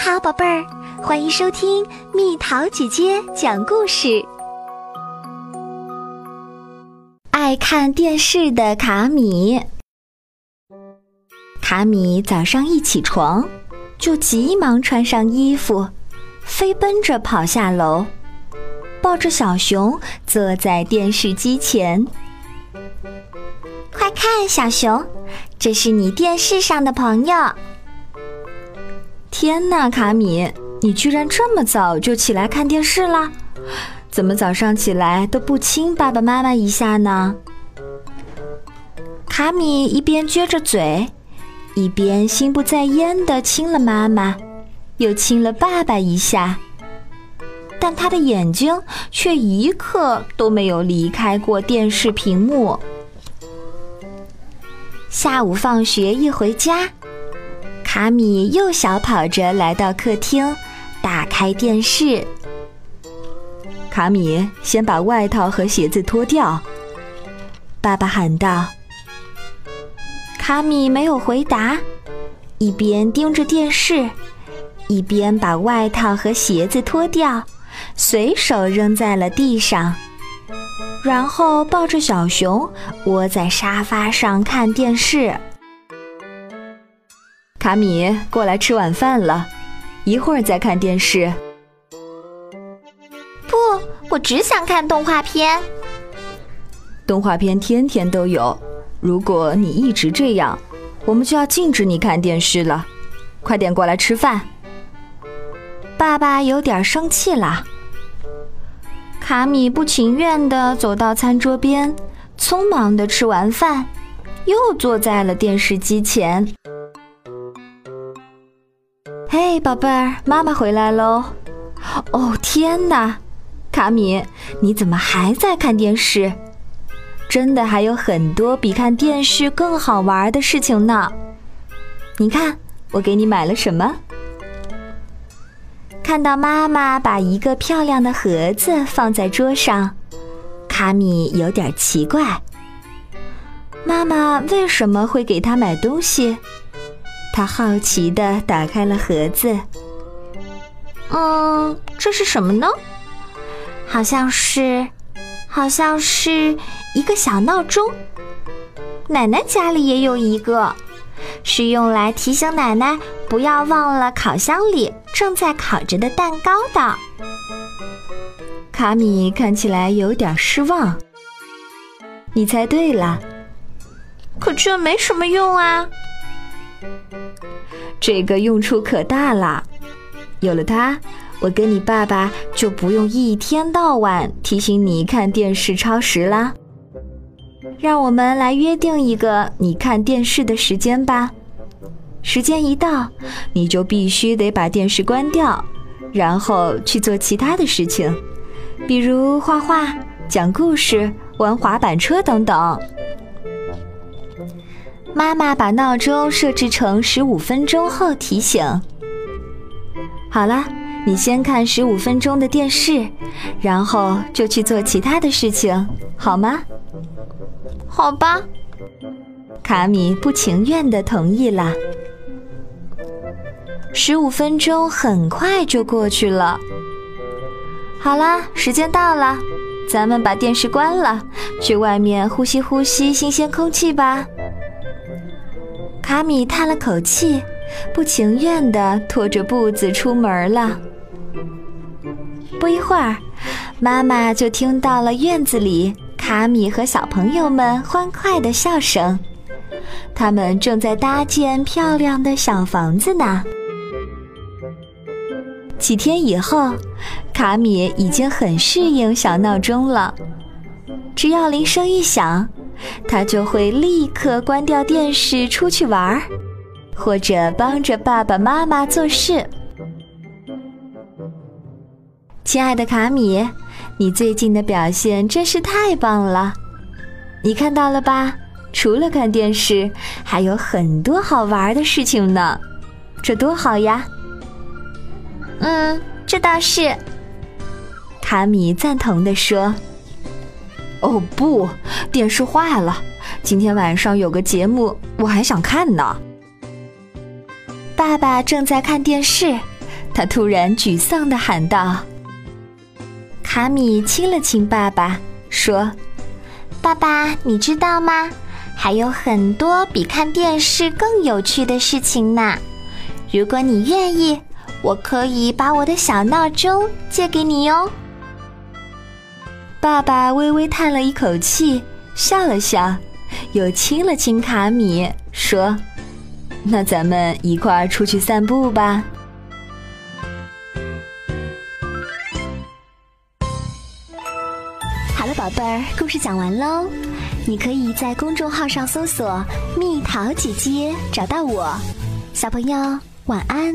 好，宝贝儿，欢迎收听蜜桃姐姐讲故事。爱看电视的卡米，卡米早上一起床就急忙穿上衣服，飞奔着跑下楼，抱着小熊坐在电视机前。快看，小熊，这是你电视上的朋友。天呐，卡米，你居然这么早就起来看电视啦？怎么早上起来都不亲爸爸妈妈一下呢？卡米一边撅着嘴，一边心不在焉地亲了妈妈，又亲了爸爸一下，但他的眼睛却一刻都没有离开过电视屏幕。下午放学一回家。卡米又小跑着来到客厅，打开电视。卡米，先把外套和鞋子脱掉。爸爸喊道。卡米没有回答，一边盯着电视，一边把外套和鞋子脱掉，随手扔在了地上，然后抱着小熊窝在沙发上看电视。卡米，过来吃晚饭了，一会儿再看电视。不，我只想看动画片。动画片天天都有，如果你一直这样，我们就要禁止你看电视了。快点过来吃饭。爸爸有点生气了。卡米不情愿地走到餐桌边，匆忙地吃完饭，又坐在了电视机前。嘿，宝贝儿，妈妈回来喽！哦，天哪，卡米，你怎么还在看电视？真的还有很多比看电视更好玩的事情呢。你看，我给你买了什么？看到妈妈把一个漂亮的盒子放在桌上，卡米有点奇怪。妈妈为什么会给他买东西？他好奇地打开了盒子。嗯，这是什么呢？好像是，好像是一个小闹钟。奶奶家里也有一个，是用来提醒奶奶不要忘了烤箱里正在烤着的蛋糕的。卡米看起来有点失望。你猜对了，可这没什么用啊。这个用处可大了，有了它，我跟你爸爸就不用一天到晚提醒你看电视超时啦。让我们来约定一个你看电视的时间吧。时间一到，你就必须得把电视关掉，然后去做其他的事情，比如画画、讲故事、玩滑板车等等。妈妈把闹钟设置成十五分钟后提醒。好了，你先看十五分钟的电视，然后就去做其他的事情，好吗？好吧。卡米不情愿的同意了。十五分钟很快就过去了。好啦，时间到了，咱们把电视关了，去外面呼吸呼吸新鲜空气吧。卡米叹了口气，不情愿地拖着步子出门了。不一会儿，妈妈就听到了院子里卡米和小朋友们欢快的笑声。他们正在搭建漂亮的小房子呢。几天以后，卡米已经很适应小闹钟了。只要铃声一响，他就会立刻关掉电视出去玩儿，或者帮着爸爸妈妈做事。亲爱的卡米，你最近的表现真是太棒了！你看到了吧？除了看电视，还有很多好玩的事情呢，这多好呀！嗯，这倒是。卡米赞同地说。哦不，电视坏了！今天晚上有个节目，我还想看呢。爸爸正在看电视，他突然沮丧地喊道。卡米亲了亲爸爸，说：“爸爸，你知道吗？还有很多比看电视更有趣的事情呢。如果你愿意，我可以把我的小闹钟借给你哟。”爸爸微微叹了一口气，笑了笑，又亲了亲卡米，说：“那咱们一块儿出去散步吧。”好了，宝贝儿，故事讲完喽。你可以在公众号上搜索“蜜桃姐姐”，找到我。小朋友，晚安。